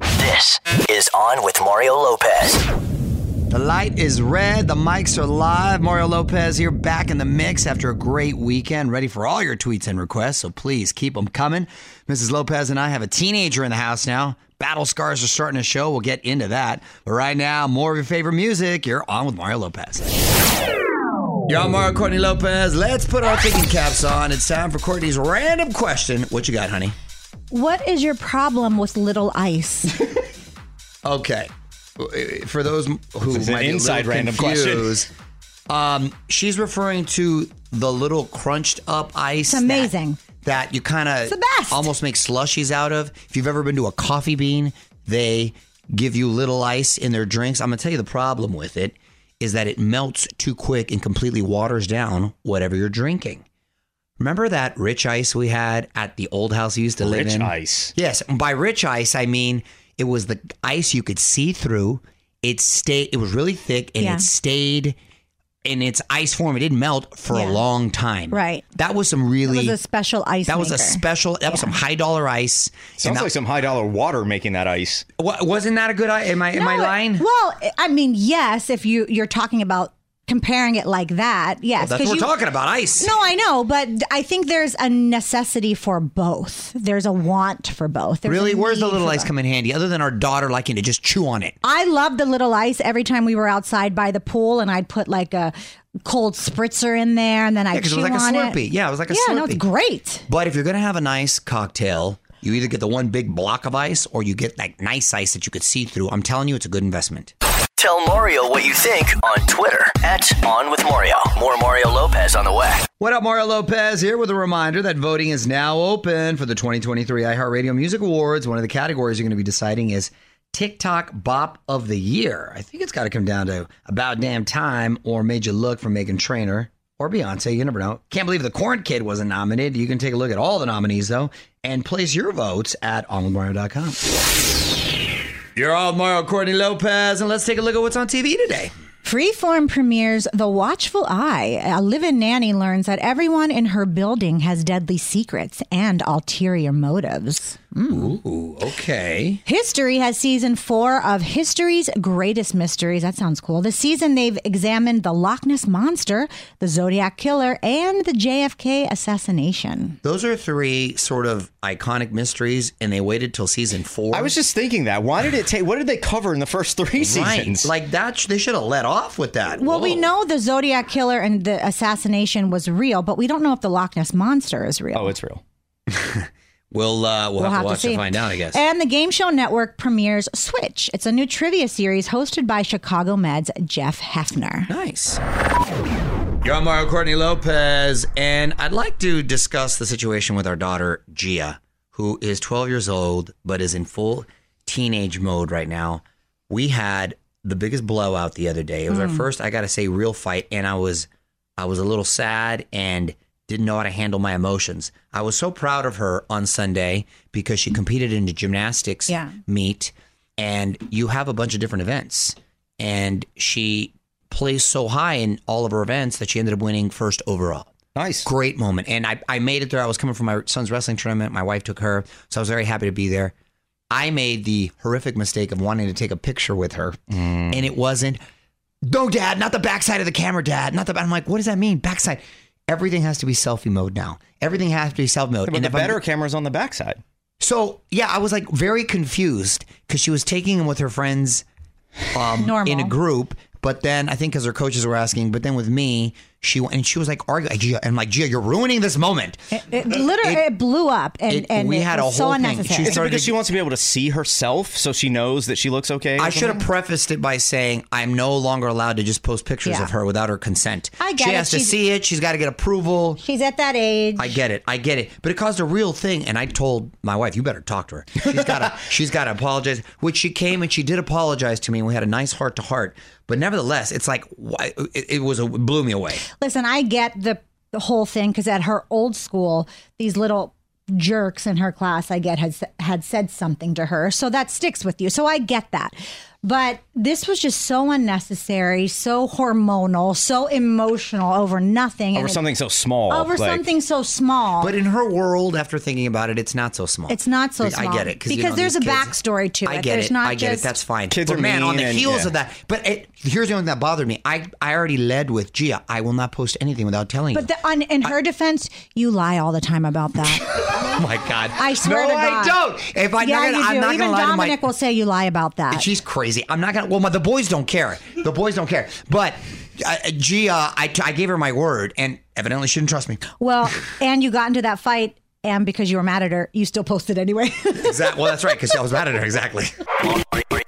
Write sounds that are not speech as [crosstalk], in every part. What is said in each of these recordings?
This is On with Mario Lopez. The light is red. The mics are live. Mario Lopez here, back in the mix after a great weekend. Ready for all your tweets and requests, so please keep them coming. Mrs. Lopez and I have a teenager in the house now. Battle scars are starting to show. We'll get into that. But right now, more of your favorite music. You're on with Mario Lopez. On Mario Courtney Lopez. Let's put our thinking caps on. It's time for Courtney's random question. What you got, honey? What is your problem with little ice? [laughs] Okay. For those who This is an might be a inside little random question. um, she's referring to the little crunched up ice. It's amazing. That, that you kind of almost make slushies out of. If you've ever been to a coffee bean, they give you little ice in their drinks. I'm gonna tell you the problem with it is that it melts too quick and completely waters down whatever you're drinking. Remember that rich ice we had at the old house you used to live Rich in? ice. Yes, by rich ice I mean it was the ice you could see through. It stayed. It was really thick and Yeah. it stayed in its ice form. It didn't melt for Yeah. a long time. Right. That was some It really. was a special ice. that was a special. That was some high dollar ice. Sounds that- like some high dollar water making that ice. Wa- wasn't that a good? i- Am I am I lying? Well, I mean, yes, if you you're talking about comparing it like that, yes. Well, that's what we're you- talking about. Ice. No, I know, but I think there's a necessity for both. There's a want for both. There's really? Where's the little ice both. come in handy? Other than our daughter liking to just chew on it. I love the little ice every time we were outside by the pool, and I'd put like a cold spritzer in there, and then I'd it chew was like a on Slurpee. it. Yeah, it was like a yeah, no, it's great. But if you're gonna have a nice cocktail, you either get the one big block of ice or you get that nice ice that you could see through. I'm telling you, it's a good investment. Tell Mario what you think on Twitter at On with Mario. More Mario Lopez on the way. What up, Mario Lopez here with a reminder that voting is now open for the 2023 iHeartRadio Music Awards. One of the categories you're going to be deciding is TikTok Bop of the Year. I think it's got to come down to About Damn Time or Made You Look from Meghan Trainor or Beyonce. You never know. Can't believe the Corn Kid wasn't nominated. You can take a look at all the nominees, though, and place your votes at onwithmario.com. You're all Mario Courtney Lopez, and let's take a look at what's on TV today. Freeform premieres The Watchful Eye. A live-in nanny learns that everyone in her building has deadly secrets and ulterior motives. Mm. Ooh, okay. History has season four of History's Greatest Mysteries. That sounds cool. This season, they've examined the Loch Ness Monster, the Zodiac Killer, and the JFK assassination. Those are three sort of iconic mysteries, and they waited till season four. I was just thinking that. Why did it take? What did they cover in the first three seasons? Right. Like that, they should have let off with that. Well, we know the Zodiac Killer and the assassination was real, but we don't know if the Loch Ness Monster is real. oh, it's real. [laughs] We'll uh, we'll, We'll have, to to watch to, see. find out. I guess. And the Game Show Network premieres Switch. It's a new trivia series hosted by Chicago Med's Jeff Hephner. nice. You're on Mario Courtney Lopez, and I'd like to discuss the situation with our daughter Gia, who is 12 years old but is in full teenage mode right now. We had the biggest blowout the other day. It was our Mm. first, I gotta say, real fight, and I was I was a little sad and didn't know how to handle my emotions. I was so proud of her on Sunday because she competed in the gymnastics Yeah. meet, and you have a bunch of different events, and she placed so high in all of her events that she ended up winning first overall. Nice. Great moment. And I, I made it there. I was coming from my son's wrestling tournament. My wife took her. So I was very happy to be there. I made the horrific mistake of wanting to take a picture with her. Mm. And it wasn't, no, dad, not the backside of the camera, dad. Not the back. I'm like, what does that mean? Backside. Everything has to be selfie mode now. Everything has to be selfie mode. But the better I'm- camera's on the backside. so yeah, I was like very confused because she was taking him with her friends um, in a group. But then I think because her coaches were asking, but then with me, she and she was like arguing. Gia, and I'm like, Gia, you're ruining this moment. It, it literally it, blew up, and, it- and we had was a so whole thing. unnecessary. She Is because to- she wants to be able to see herself so she knows that she looks okay? I should have prefaced it by saying I'm no longer allowed to just post pictures Yeah. of her without her consent. I get she it. has to see it. She's got to get approval. She's at that age. I get it. I get it. But it caused a real thing. And I told my wife, you better talk to her. She's got to, [laughs] she's got to apologize. Which she came and she did apologize to me. And we had a nice heart to heart. But nevertheless, it's like, it, it was, a, it blew me away. Listen, I get the the whole thing because at her old school, these little jerks in her class, I get had had said something to her, so that sticks with you. So I get that. But this was just so unnecessary, so hormonal, so emotional over nothing. Over and it- something so small. over like- something so small. But in her world, after thinking about it, it's not so small. It's not so I small. I get it. you Because know, there's a kids- backstory to it. I it. get There's it. not I get just- it. That's fine. Kids but are man, on the and- heels yeah. of that. But it, here's the only thing that bothered me. I, I already led with Gia. I will not post anything without telling But you. But in her defense, you lie all the time about that. [laughs] oh my God. I swear no, to God. I don't. If I'm yeah, not gonna, you do. I'm not Even gonna lie to my. Dominic will say you lie about that. She's crazy. I'm not gonna. Well, my, the boys don't care. The boys don't care. But uh, Gia, I, I gave her my word, and evidently she didn't trust me. Well, and you got into that fight, and because you were mad at her, you still posted anyway. [laughs] Exactly. Well, that's right, because I was mad at her. Exactly.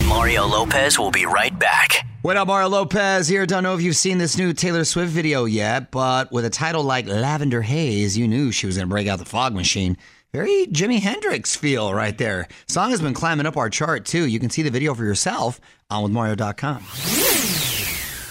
Mario Lopez will be right back. What up, Mario Lopez here. Don't know if you've seen this new Taylor Swift video yet, but with a title like Lavender Haze, you knew she was going to break out the fog machine. Very Jimi Hendrix feel right there. Song has been climbing up our chart too. You can see the video for yourself on withmario.com.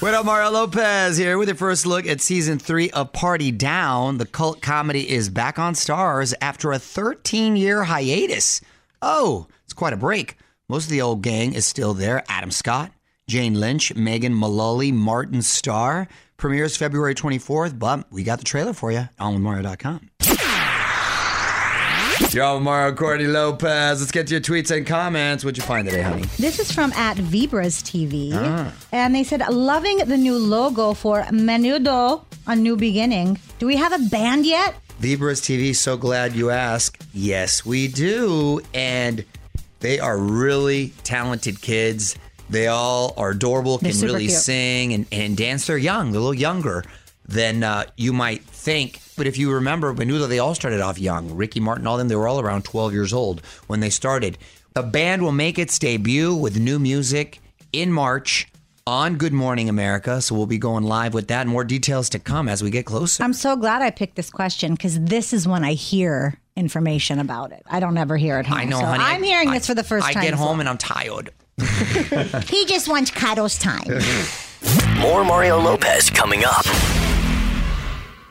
What up, Mario Lopez here with your first look at season three of Party Down. The cult comedy is back on Starz after a 13 year hiatus. Oh, it's quite a break. Most of the old gang is still there. Adam Scott, Jane Lynch, Megan Mullally, Martin Starr. Premieres February 24th, but we got the trailer for you on withmario.com. Yo, Mario Courtney Lopez. Let's get to your tweets and comments. What'd you find today, honey? this is from at Vibras TV, Ah. and they said loving the new logo for Menudo, a new beginning. Do we have a band yet? Vibras TV, so glad you asked. Yes, we do. And they are really talented kids. They all are adorable, They're can really cute. sing and, and dance. They're young, they're a little younger than uh, you might think. But if you remember, Menudo, they all started off young. Ricky Martin, all them, they were all around 12 years old when they started. The band will make its debut with new music in March on Good Morning America. So we'll be going live with that. More details to come as we get closer. I'm so glad I picked this question because this is when I hear information about it. I don't ever hear it home. I know, so honey. I'm hearing I- this for the first I time. get home well. and I'm tired. [laughs] [laughs] he just wants cuddles time. More Mario Lopez coming up.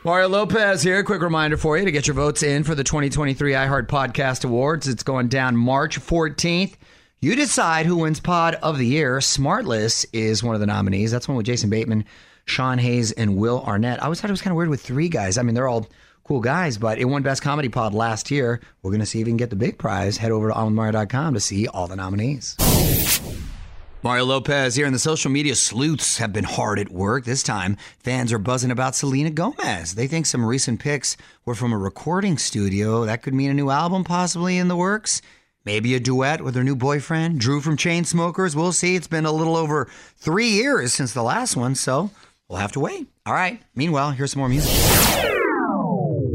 Mario Lopez here. Quick reminder for you to get your votes in for the 2023 iHeart Podcast Awards. It's going down March 14th. You decide who wins Pod of the Year. Smartless is one of the nominees. That's one with Jason Bateman, Sean Hayes, and Will Arnett. I always thought it was kind of weird with three guys. I mean, they're all cool guys, but it won Best Comedy Pod last year. We're going to see if we can get the big prize. Head over to onwithmario.com to see all the nominees. Mario Lopez here, and the social media sleuths have been hard at work. This time, fans are buzzing about Selena Gomez. They think some recent pics were from a recording studio. That could mean a new album possibly in the works. Maybe a duet with her new boyfriend, Drew from Chainsmokers. We'll see. It's been a little over three years since the last one, so we'll have to wait. All right. Meanwhile, here's some more music.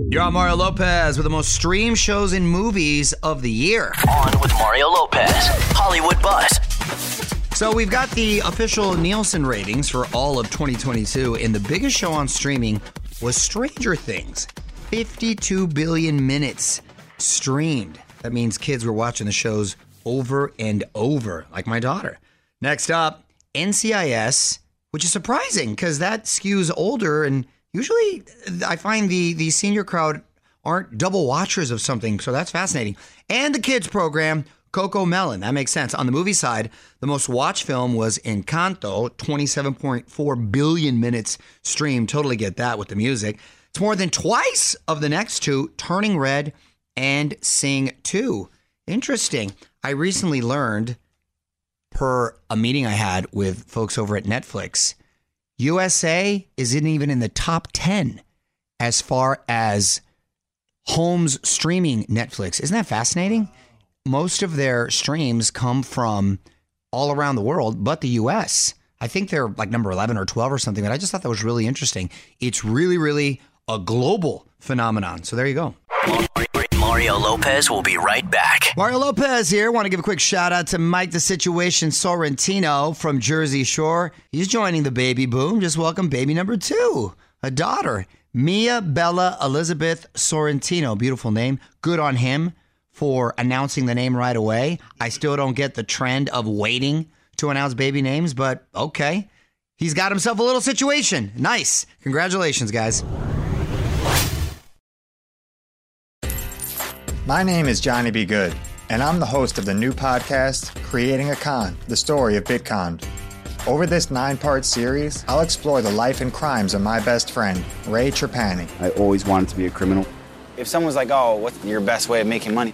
You're on Mario Lopez with the most streamed shows and movies of the year. On with Mario Lopez. Hollywood Buzz. So we've got the official Nielsen ratings for all of 2022, and the biggest show on streaming was Stranger Things. 52 billion minutes streamed. That means kids were watching the shows over and over, like my daughter. Next up, NCIS, which is surprising because that skews older and Usually, I find the the senior crowd aren't double watchers of something, so that's fascinating. And the kids program, Coco Melon, that makes sense. On the movie side, the most watched film was Encanto, 27.4 billion minutes streamed. Totally get that with the music. It's more than twice of the next two, Turning Red and Sing 2. Interesting. I recently learned, per a meeting I had with folks over at Netflix, USA isn't even in the top 10 as far as homes streaming Netflix. Isn't that fascinating? Most of their streams come from all around the world, but the US. I think they're like number 11 or 12 or something, but I just thought that was really interesting. It's really, really a global phenomenon. So there you go. Mario Lopez will be right back. Mario Lopez here. Want to give a quick shout out to Mike the Situation Sorrentino from Jersey Shore. He's joining the baby boom. Just welcome baby number two, a daughter, Mia Bella Elizabeth Sorrentino. Beautiful name. Good on him for announcing the name right away. I still don't get the trend of waiting to announce baby names, but okay. He's got himself a little situation. Nice. Congratulations, guys. My name is Johnny B. Good, and I'm the host of the new podcast, Creating a Con The Story of Bitcon. Over this nine part series, I'll explore the life and crimes of my best friend, Ray Trapani. I always wanted to be a criminal. If someone's like, oh, what's your best way of making money?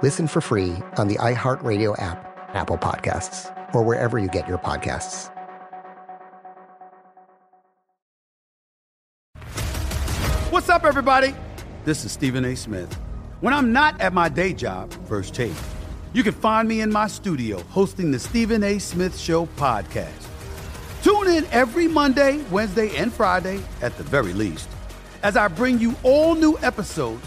Listen for free on the iHeartRadio app, Apple Podcasts, or wherever you get your podcasts. What's up, everybody? This is Stephen A. Smith. When I'm not at my day job, First Take, you can find me in my studio hosting the Stephen A. Smith Show podcast. Tune in every Monday, Wednesday, and Friday, at the very least, as I bring you all new episodes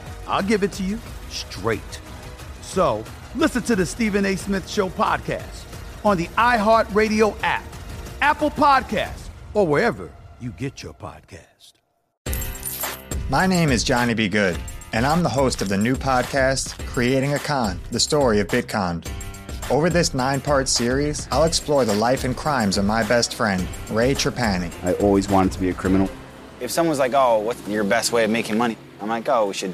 I'll give it to you straight. So listen to the Stephen A. Smith Show podcast on the iHeartRadio app, Apple Podcasts, or wherever you get your podcast. My name is Johnny B. Good, and I'm the host of the new podcast, Creating a Con The Story of Bitcon. Over this nine part series, I'll explore the life and crimes of my best friend, Ray Trapani. I always wanted to be a criminal. If someone's like, oh, what's your best way of making money? I'm like, oh, we should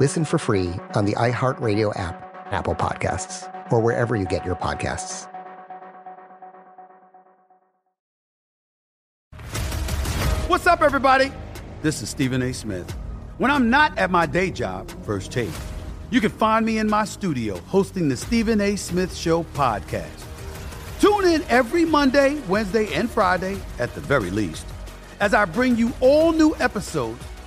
Listen for free on the iHeartRadio app, Apple Podcasts, or wherever you get your podcasts. What's up, everybody? This is Stephen A. Smith. When I'm not at my day job, First Take, you can find me in my studio hosting the Stephen A. Smith Show podcast. Tune in every Monday, Wednesday, and Friday, at the very least, as I bring you all new episodes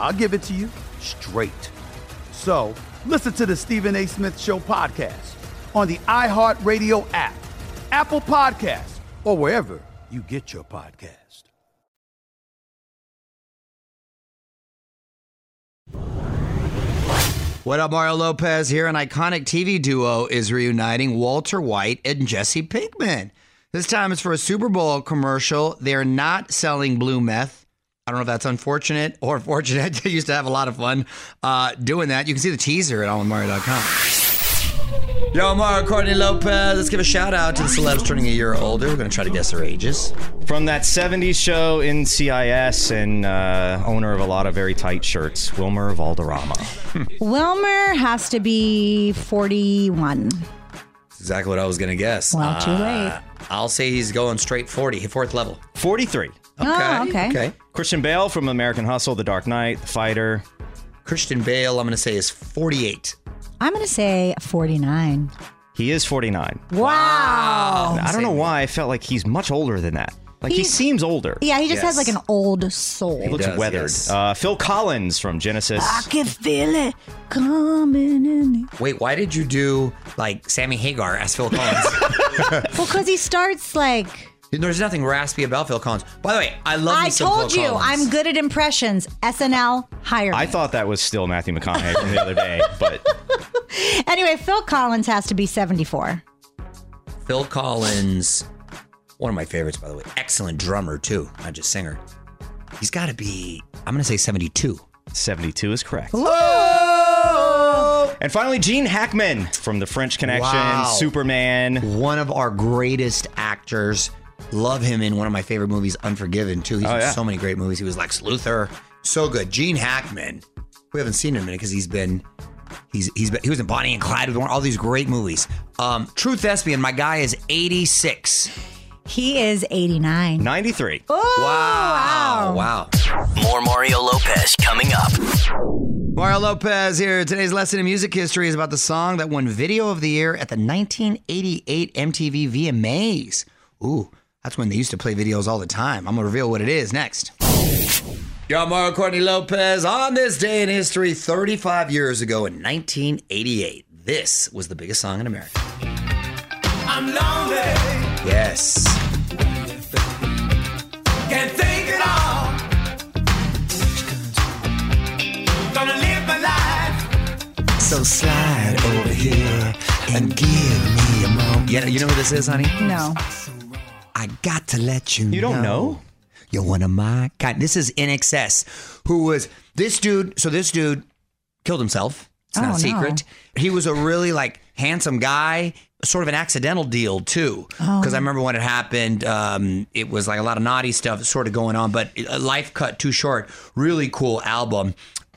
I'll give it to you straight. So listen to the Stephen A. Smith Show podcast on the iHeartRadio app, Apple Podcasts, or wherever you get your podcast. What up, Mario Lopez here? An iconic TV duo is reuniting Walter White and Jesse Pinkman. This time it's for a Super Bowl commercial. They're not selling blue meth. I don't know if that's unfortunate or fortunate. [laughs] They used to have a lot of fun uh, doing that. You can see the teaser at onwithmario.com. Yo, Mario Courtney Lopez. Let's give a shout out to the celebs turning a year older. We're going to try to guess their ages. From that 70s show NCIS and uh, owner of a lot of very tight shirts, Wilmer Valderrama. [laughs] Wilmer has to be 41. Exactly what I was going to guess. Well, too late. I'll say he's going straight 40, fourth level. 43. Oh, okay. Okay. Christian Bale from American Hustle, The Dark Knight, The Fighter. Christian Bale, I'm going to say, is 48. I'm going to say 49. He is 49. Wow. I don't know why I felt like he's much older than that. Like he He's- seems older. Yeah, he just has like an old soul. He looks weathered. Uh, Phil Collins from Genesis. I can feel it coming in. Wait, why did you do like Sammy Hagar as Phil Collins? [laughs] Well, because he starts like. There's nothing raspy about Phil Collins. By the way, I love me I some told Phil you, Collins. I'm good at impressions. SNL, hire me. I thought that was still Matthew McConaughey from the other day, [laughs] but Anyway, Phil Collins has to be 74. Phil Collins, one of my favorites, by the way. Excellent drummer, too, not just singer. He's got to be, I'm going to say 72. 72 is correct. Whoa! And finally, Gene Hackman from The French Connection, Wow. Superman. One of our greatest actors. Love him in one of my favorite movies, Unforgiven, too. He's Oh, in yeah. so many great movies. He was Lex Luthor. So good. Gene Hackman. We haven't seen him in a minute because he's been he's he's been, he was in Bonnie and Clyde with one all these great movies. Um, True Thespian, my guy is 86. He is 89. 93. Oh, wow. Wow. More Mario Lopez coming up. Mario Lopez here. Today's lesson in music history is about the song that won Video of the Year at the 1988 MTV VMAs. Ooh, that's when they used to play videos all the time. I'm going to reveal what it is next. Y'all, Mario Courtney Lopez. On this day in history, 35 years ago in 1988, this was the biggest song in America. I'm lonely. Yes. Can't think it all. Gonna live my life. So slide over here and give me a moment. Yeah, you know who this is, honey? No. I got to let you know. You don't know? You're one of my kind. This is INXS, who was this dude. So this dude killed himself. It's Oh, not no. a secret. He was a really like handsome guy, sort of an accidental deal too. Oh. Because I remember when it happened, um, it was like a lot of naughty stuff sort of going on, but uh, life cut too short. Really cool album.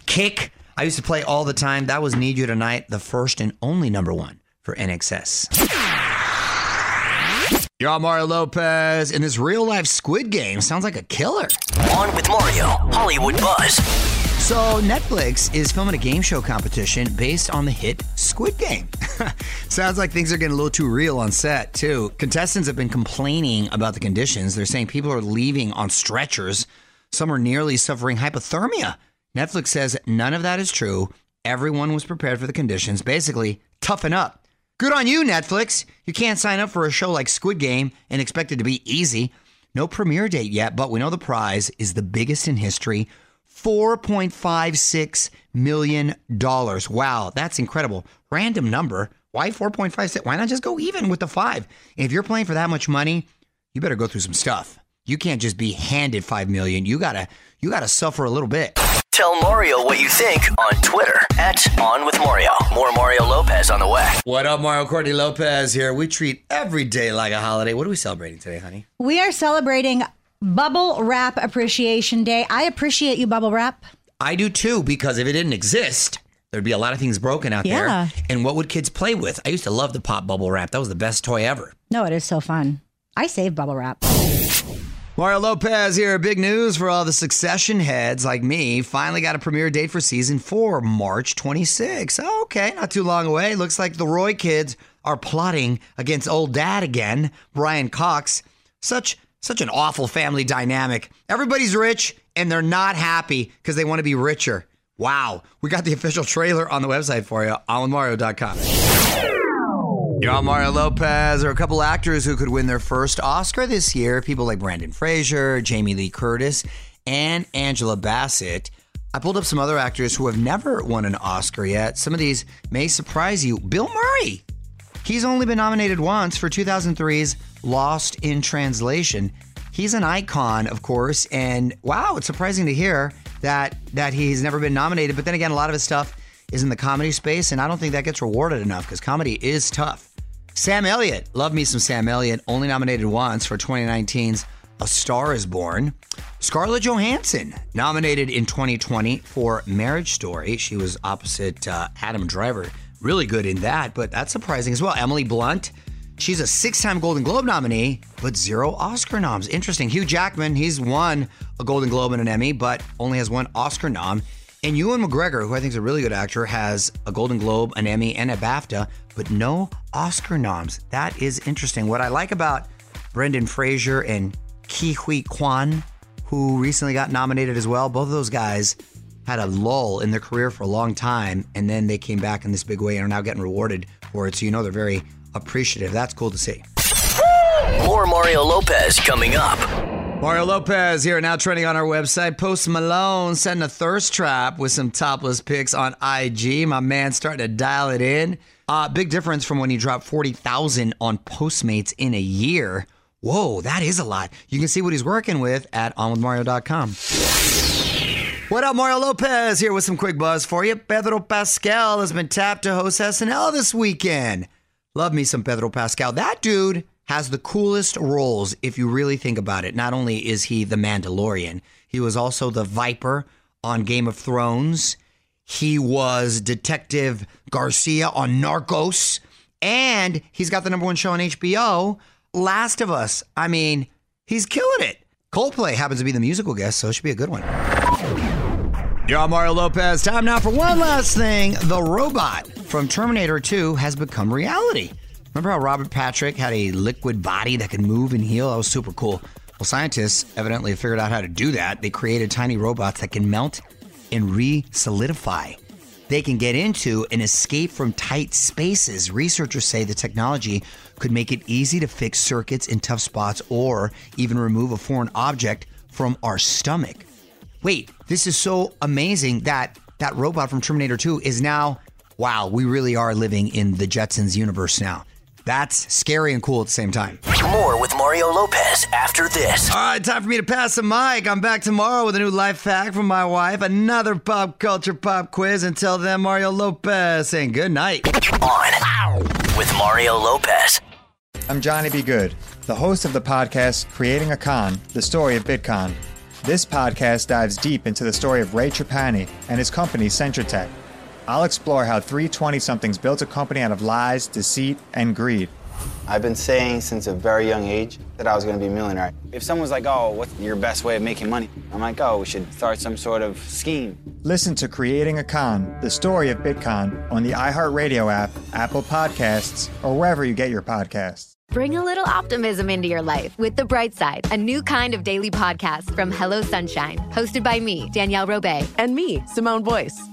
Kick. I used to play all the time. That was Need You Tonight, the first and only number one for INXS. You're on Mario Lopez in this real life Squid Game. Sounds like a killer. On with Mario, Hollywood Buzz. So, Netflix is filming a game show competition based on the hit Squid Game. [laughs] Sounds like things are getting a little too real on set, too. Contestants have been complaining about the conditions. They're saying people are leaving on stretchers. Some are nearly suffering hypothermia. Netflix says none of that is true. Everyone was prepared for the conditions. Basically, toughen up. Good on you, Netflix. You can't sign up for a show like Squid Game and expect it to be easy. No premiere date yet, but we know the prize is the biggest in history $4.56 million. Wow, that's incredible. Random number. Why 4.56? Why not just go even with the five? If you're playing for that much money, you better go through some stuff. You can't just be handed 5 million. You gotta you gotta suffer a little bit. Tell Mario what you think on Twitter at On With Mario. More Mario Lopez on the way. What up, Mario Courtney Lopez here. We treat every day like a holiday. What are we celebrating today, honey? We are celebrating Bubble Wrap Appreciation Day. I appreciate you, Bubble Wrap. I do too, because if it didn't exist, there'd be a lot of things broken out Yeah. there. And what would kids play with? I used to love the pop bubble wrap. That was the best toy ever. No, it is so fun. I save Bubble Wrap. Mario Lopez here. Big news for all the succession heads like me. Finally got a premiere date for season four, March 26. Okay, not too long away. Looks like the Roy kids are plotting against old dad again, Brian Cox. Such such an awful family dynamic. Everybody's rich and they're not happy because they want to be richer. Wow. We got the official trailer on the website for you, onwithmario.com. On Mario Lopez. Are a couple actors who could win their first Oscar this year. People like Brendan Fraser, Jamie Lee Curtis, and Angela Bassett. I pulled up some other actors who have never won an Oscar yet. Some of these may surprise you. Bill Murray. He's only been nominated once for 2003's Lost in Translation. He's an icon, of course, and wow, it's surprising to hear that that he's never been nominated. But then again, a lot of his stuff is in the comedy space, and I don't think that gets rewarded enough because comedy is tough. Sam Elliott, love me some Sam Elliott, only nominated once for 2019's A Star Is Born. Scarlett Johansson, nominated in 2020 for Marriage Story. She was opposite uh, Adam Driver. Really good in that, but that's surprising as well. Emily Blunt, she's a six time Golden Globe nominee, but zero Oscar noms. Interesting. Hugh Jackman, he's won a Golden Globe and an Emmy, but only has one Oscar nom. And Ewan McGregor, who I think is a really good actor, has a Golden Globe, an Emmy, and a BAFTA, but no Oscar noms. That is interesting. What I like about Brendan Fraser and Ki Kwan, who recently got nominated as well, both of those guys had a lull in their career for a long time, and then they came back in this big way and are now getting rewarded for it. So you know they're very appreciative. That's cool to see. More Mario Lopez coming up. Mario Lopez here, now trending on our website. Post Malone setting a thirst trap with some topless pics on IG. My man starting to dial it in. Uh, big difference from when he dropped 40,000 on Postmates in a year. Whoa, that is a lot. You can see what he's working with at onwithmario.com. What up, Mario Lopez here with some quick buzz for you. Pedro Pascal has been tapped to host SNL this weekend. Love me some Pedro Pascal. That dude has the coolest roles if you really think about it. Not only is he the Mandalorian, he was also the Viper on Game of Thrones. He was Detective Garcia on Narcos. And he's got the number one show on HBO, Last of Us. I mean, he's killing it. Coldplay happens to be the musical guest, so it should be a good one. You're on Mario Lopez. Time now for one last thing. The robot from Terminator 2 has become reality. Remember how Robert Patrick had a liquid body that could move and heal? That was super cool. Well, scientists evidently figured out how to do that. They created tiny robots that can melt and re solidify. They can get into and escape from tight spaces. Researchers say the technology could make it easy to fix circuits in tough spots or even remove a foreign object from our stomach. Wait, this is so amazing that that robot from Terminator 2 is now, wow, we really are living in the Jetsons universe now. That's scary and cool at the same time. More with Mario Lopez after this. All right, time for me to pass the mic. I'm back tomorrow with a new life hack from my wife, another pop culture pop quiz. Until then, Mario Lopez saying good night. On with Mario Lopez. I'm Johnny B. Good, the host of the podcast Creating a Con, the story of Bitcon. This podcast dives deep into the story of Ray Trapani and his company Centratech. I'll explore how three 20 somethings built a company out of lies, deceit, and greed. I've been saying since a very young age that I was going to be a millionaire. If someone's like, oh, what's your best way of making money? I'm like, oh, we should start some sort of scheme. Listen to Creating a Con, the story of Bitcon, on the iHeartRadio app, Apple Podcasts, or wherever you get your podcasts. Bring a little optimism into your life with The Bright Side, a new kind of daily podcast from Hello Sunshine, hosted by me, Danielle Robay. And me, Simone Boyce.